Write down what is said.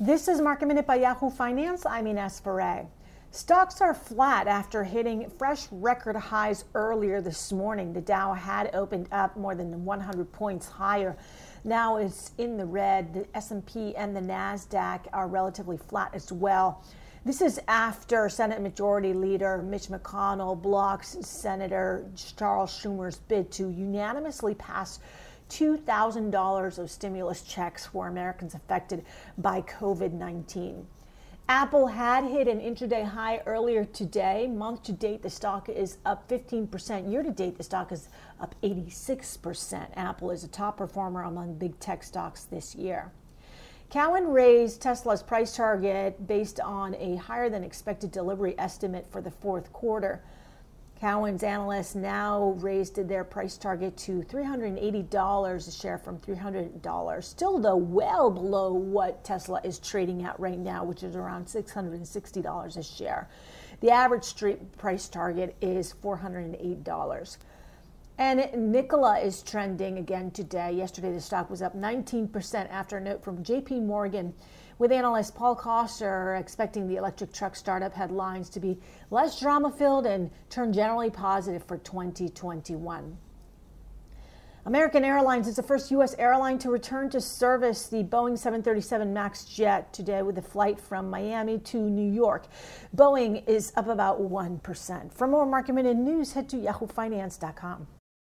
This is Market Minute by Yahoo Finance. I'm Ines Ferre. Stocks are flat after hitting fresh record highs earlier this morning. The Dow had opened up more than 100 points higher. Now it's in the red. The S&P and the Nasdaq are relatively flat as well. This is after Senate Majority Leader Mitch McConnell blocks Senator Charles Schumer's bid to unanimously pass $2,000 of stimulus checks for Americans affected by COVID 19. Apple had hit an intraday high earlier today. Month to date, the stock is up 15%. Year to date, the stock is up 86%. Apple is a top performer among big tech stocks this year. Cowen raised Tesla's price target based on a higher than expected delivery estimate for the fourth quarter. Cowen's analysts now raised their price target to $380 a share from $300. Still, though, well below what Tesla is trading at right now, which is around $660 a share. The average street price target is $408. And Nikola is trending again today. Yesterday, the stock was up 19% after a note from JP Morgan with analyst Paul Coster expecting the electric truck startup headlines to be less drama filled and turn generally positive for 2021. American Airlines is the first U.S. airline to return to service the Boeing 737 MAX jet today with a flight from Miami to New York. Boeing is up about 1%. For more market minute news, head to yahoofinance.com.